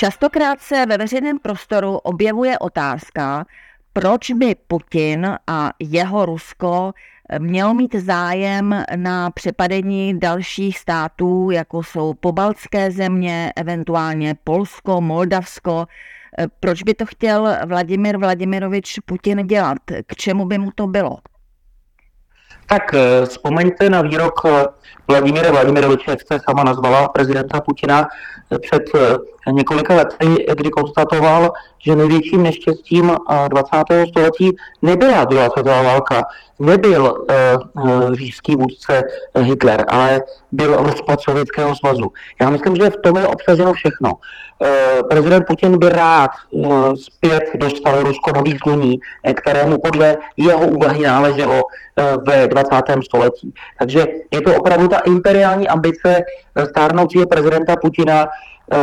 Častokrát se ve veřejném prostoru objevuje otázka, proč by Putin a jeho Rusko mělo mít zájem na přepadení dalších států, jako jsou pobaltské země, eventuálně Polsko, Moldavsko. Proč by to chtěl Vladimir Vladimirovič Putin dělat? K čemu by mu to bylo? Tak eh, vzpomeňte na výrok eh, Vladimíra Vladimiroviče, jak jste sama nazvala prezidenta Putina eh, před několika lety, kdy konstatoval, že největším neštěstím 20. století nebyla druhá světová válka, nebyl uh, říšský vůdce Hitler, ale byl rozpad Sovětského svazu. Já myslím, že v tom je obsaženo všechno. Uh, prezident Putin by rád uh, zpět dostal Rusko na výzluní, kterému podle jeho úvahy náleželo ve 20. století. Takže je to opravdu ta imperiální ambice stárnoucího prezidenta Putina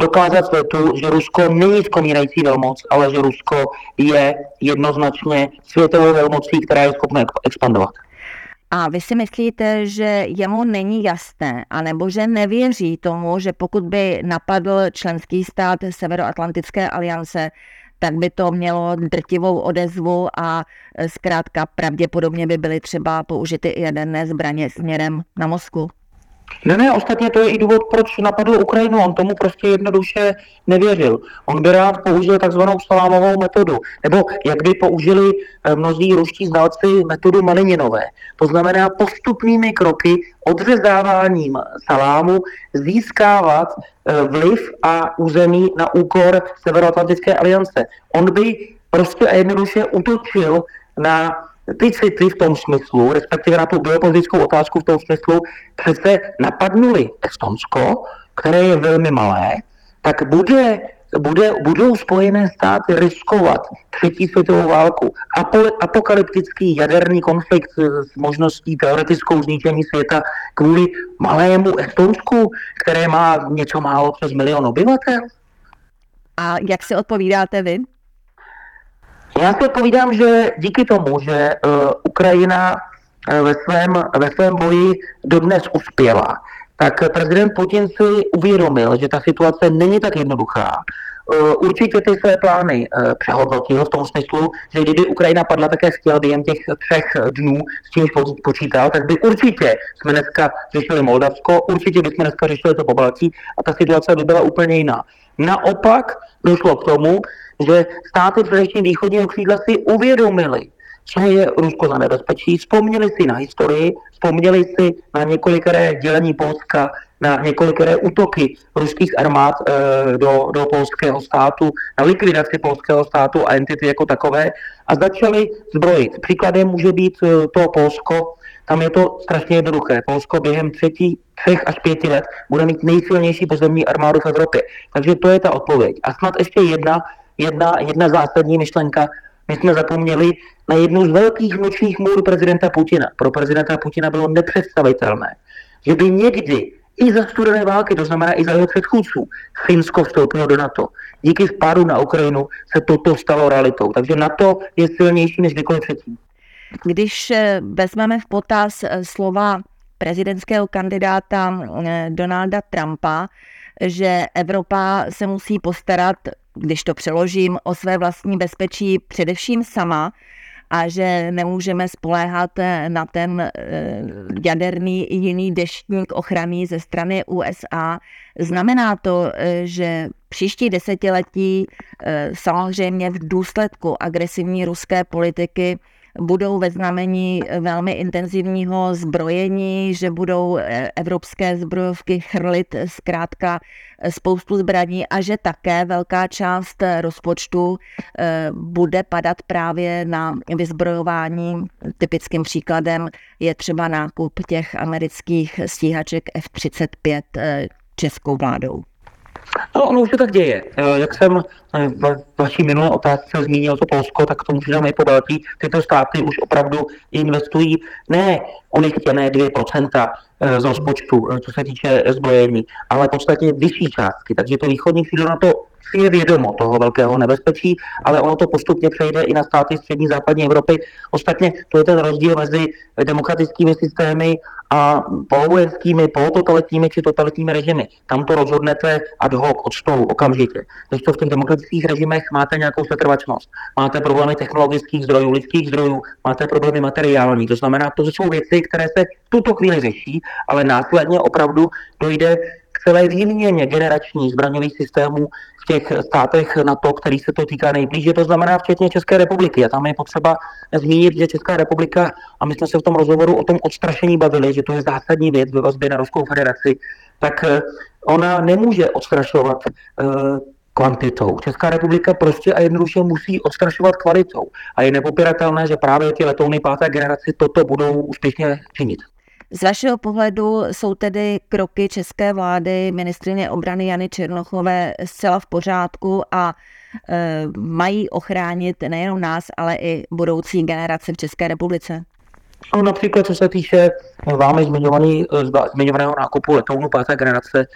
dokázat světu, že Rusko není skomírající velmoc, ale že Rusko je jednoznačně světovou velmocí, která je schopna expandovat. A vy si myslíte, že jemu není jasné, anebo že nevěří tomu, že pokud by napadl členský stát Severoatlantické aliance, tak by to mělo drtivou odezvu a eh, zkrátka pravděpodobně by byly třeba použity i jaderné zbraně směrem na Moskvu? Ne, ne, ostatně to je i důvod, proč napadl Ukrajinu. On tomu prostě jednoduše nevěřil. On by rád použil takzvanou salámovou metodu, nebo jak by použili eh, mnozí ruští znalci metodu Malininové. To znamená postupnými kroky, odřezáváním salámu, získávat eh, vliv a území na úkor Severoatlantické aliance. On by prostě a jednoduše utočil na ty city v tom smyslu, respektive na tu geopolitickou otázku v tom smyslu, přece napadnuli Estonsko, které je velmi malé, tak bude, bude, budou Spojené státy riskovat třetí světovou válku, apo, apokalyptický jaderný konflikt s možností teoretickou zničení světa kvůli malému Estonsku, které má něco málo přes milion obyvatel? A jak si odpovídáte vy? Já si odpovídám, že díky tomu, že uh, Ukrajina uh, ve, svém, ve svém boji dodnes uspěla, tak prezident Putin si uvědomil, že ta situace není tak jednoduchá. Uh, určitě ty své plány uh, přehodnotil v tom smyslu, že kdyby Ukrajina padla, také chtěl během těch třech dnů s tím počítal, tak by určitě jsme dneska řešili Moldavsko, určitě bychom dneska řešili to pobaltí a ta situace by byla úplně jiná. Naopak došlo k tomu, že státy především východního křídla si uvědomili, co je Rusko za nebezpečí, vzpomněli si na historii, vzpomněli si na několikeré dělení Polska, na několikeré útoky ruských armád e, do, do polského státu, na likvidaci polského státu a entity jako takové a začali zbrojit. Příkladem může být e, to Polsko, tam je to strašně jednoduché. Polsko během třetí, třech až pěti let bude mít nejsilnější pozemní armádu v Evropě. Takže to je ta odpověď. A snad ještě jedna jedna, jedna zásadní myšlenka. My jsme zapomněli na jednu z velkých nočních můr prezidenta Putina. Pro prezidenta Putina bylo nepředstavitelné, že by někdy i za studené války, to znamená i za jeho předchůdců, Finsko vstoupilo do NATO. Díky vpádu na Ukrajinu se toto stalo realitou. Takže NATO je silnější než kdykoliv předtím. Když eh, vezmeme v potaz eh, slova prezidentského kandidáta eh, Donalda Trumpa, že Evropa se musí postarat když to přeložím, o své vlastní bezpečí především sama a že nemůžeme spoléhat eh, na ten eh, jaderný jiný deštník ochrany ze strany USA. Znamená to, eh, že příští desetiletí samozřejmě v důsledku agresivní ruské politiky budou ve znamení velmi intenzivního zbrojení, že budou eh, evropské zbrojovky chrlit zkrátka eh, spoustu zbraní a že také velká část rozpočtu eh, bude padat právě na vyzbrojování. Typickým příkladem je třeba nákup těch amerických stíhaček F-35. českou vládou? No, ono už se tak děje. Eh, jak jsem eh, v vaší minulé otázce zmínil to Polsko, tak to můžeme i po Baltí. Tyto státy už opravdu investují ne ony chtěné 2% z rozpočtu, co se týče zbrojení, ale v podstatě vyšší částky. Takže to východní křídlo na to si je vědomo toho velkého nebezpečí, ale ono to postupně přejde i na státy střední západní Evropy. Ostatně to je ten rozdíl mezi demokratickými systémy a polovojenskými, polototalitními či totalitními režimy. Tam to rozhodnete ad hoc, od stolu, okamžitě. Když to v těch demokratických režimech máte nějakou setrvačnost, máte problémy technologických zdrojů, lidských zdrojů, máte problémy materiální. To znamená, to jsou věci, které se v tuto chvíli řeší, ale následně opravdu dojde celé výměně generačních zbraňových systémů v těch státech na to, který se to týká nejblíže, to znamená včetně České republiky. A tam je potřeba zmínit, že Česká republika, a my jsme se v tom rozhovoru o tom odstrašení bavili, že to je zásadní věc ve vazbě na Ruskou federaci, tak eh, ona nemůže odstrašovat uh, kvantitou. Česká republika prostě a jednoduše musí odstrašovat kvalitou. A je nepopiratelné, že právě ty letouny páté generaci toto budou úspěšně činit. Z vašeho pohledu jsou tedy kroky české vlády ministrině obrany Jany Černochové zcela v pořádku a e, mají ochránit nejenom nás, ale i budoucí generace v České republice? No, například co se týče vámi zmiňovaný, zmiňovaného nákupu letounu páté generace,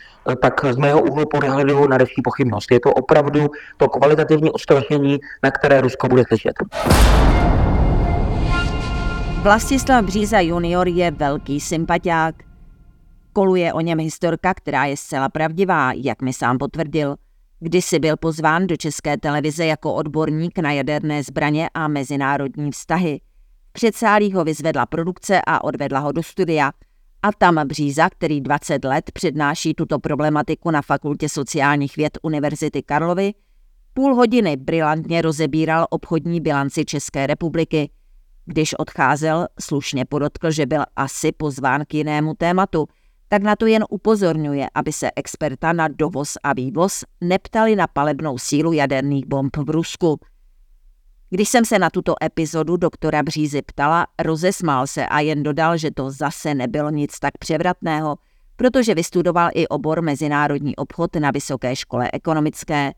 tak z mého úhlu pohledu na další pochybnost. Je to opravdu to kvalitativní odstrašení, na které Rusko bude slyšet. Vlastislav Bříza junior je velký sympatiák. Koluje o něm historka, která je zcela pravdivá, jak mi sám potvrdil. Kdysi byl pozván do české televize jako odborník na jaderné zbraně a mezinárodní vztahy. Předsálí ho vyzvedla produkce a odvedla ho do studia. A tam Bříza, který 20 let přednáší tuto problematiku na Fakultě sociálních věd Univerzity Karlovy, půl hodiny brilantně rozebíral obchodní bilanci České republiky – když odcházel, slušně podotkl, že byl asi pozván k jinému tématu, tak na to jen upozorňuje, aby se experta na dovoz a vývoz neptali na palebnou sílu jaderných bomb v Rusku. Když jsem se na tuto epizodu doktora Břízy ptala, rozesmál se a jen dodal, že to zase nebylo nic tak převratného, protože vystudoval i obor mezinárodní obchod na Vysoké škole ekonomické.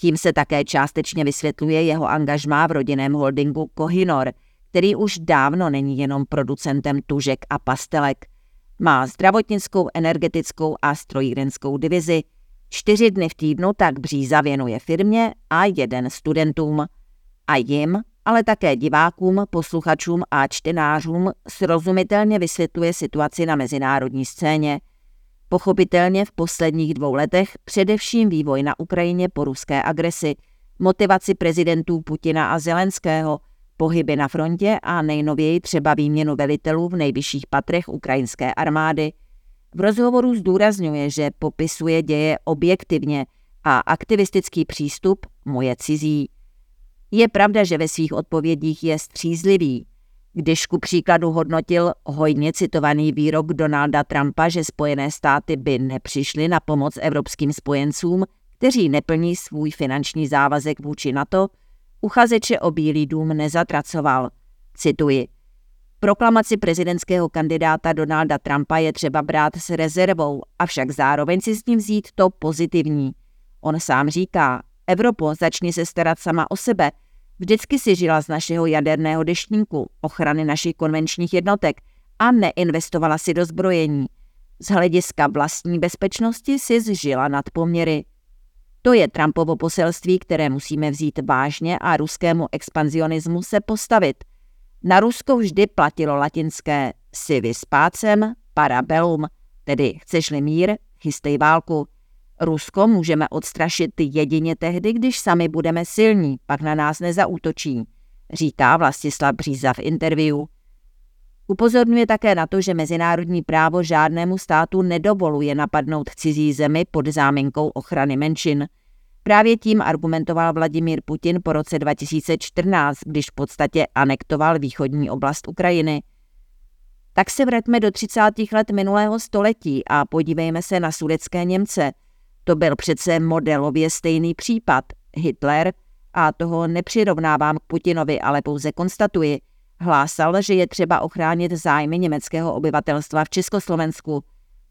Tím se také částečně vysvětluje jeho angažmá v rodinném holdingu Kohinor – který už dávno není jenom producentem tužek a pastelek. Má zdravotnickou, energetickou a strojírenskou divizi. Čtyři dny v týdnu tak Bříza věnuje firmě a jeden studentům. A jim, ale také divákům, posluchačům a čtenářům srozumitelně vysvětluje situaci na mezinárodní scéně. Pochopitelně v posledních dvou letech především vývoj na Ukrajině po ruské agresi, motivaci prezidentů Putina a Zelenského – pohyby na frontě a nejnověji třeba výměnu velitelů v nejvyšších patrech ukrajinské armády. V rozhovoru zdůrazňuje, že popisuje děje objektivně a aktivistický přístup mu je cizí. Je pravda, že ve svých odpovědích je střízlivý. Když ku příkladu hodnotil hojně citovaný výrok Donalda Trumpa, že Spojené státy by nepřišly na pomoc evropským spojencům, kteří neplní svůj finanční závazek vůči NATO, uchazeče o Bílý dům nezatracoval. Cituji. Proklamaci prezidentského kandidáta Donalda Trumpa je třeba brát s rezervou, avšak zároveň si s ním vzít to pozitivní. On sám říká, Evropo, začni se starat sama o sebe. Vždycky si žila z našeho jaderného deštníku, ochrany našich konvenčních jednotek a neinvestovala si do zbrojení. Z hlediska vlastní bezpečnosti si zžila nad poměry. To je Trumpovo poselství, které musíme vzít vážně a ruskému expanzionismu se postavit. Na Rusko vždy platilo latinské si vyspácem, parabellum, tedy chceš-li mír, chystej válku. Rusko můžeme odstrašit jedině tehdy, když sami budeme silní, pak na nás nezautočí, říká Vlastislav Bříza v interview. Upozorňuje také na to, že mezinárodní právo žádnému státu nedovoluje napadnout cizí zemi pod záminkou ochrany menšin. Právě tím argumentoval Vladimír Putin po roce 2014, když v podstatě anektoval východní oblast Ukrajiny. Tak se vraťme do 30. let minulého století a podívejme se na sudecké Němce. To byl přece modelově stejný případ. Hitler, a toho nepřirovnávám k Putinovi, ale pouze konstatuji, hlásal, že je třeba ochránit zájmy německého obyvatelstva v Československu.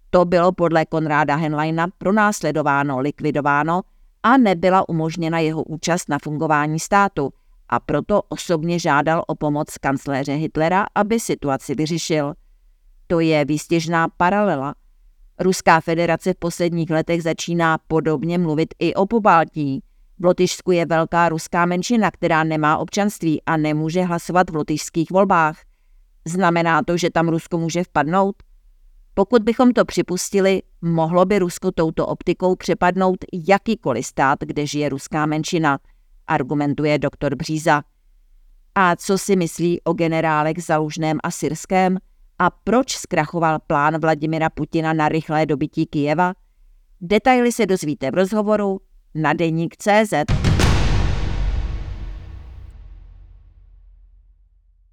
To bylo podle Konráda Henleina pronásledováno, likvidováno a nebyla umožněna jeho účast na fungování státu a proto osobně žádal o pomoc kancléře Hitlera, aby situaci vyřešil. To je výstěžná paralela. Ruská federace v posledních letech začíná podobně mluvit i o Pobaltí. V Lotyšsku je velká ruská menšina, která nemá občanství a nemůže hlasovat v lotyšských volbách. Znamená to, že tam Rusko může vpadnout? Pokud bychom to připustili, mohlo by Rusko touto optikou přepadnout jakýkoliv stát, kde žije ruská menšina, argumentuje doktor Bříza. A co si myslí o generálech Zalužném a Syrském? A proč zkrachoval plán Vladimira Putina na rychlé dobytí Kijeva? Detaily se dozvíte v rozhovoru na deník CZ.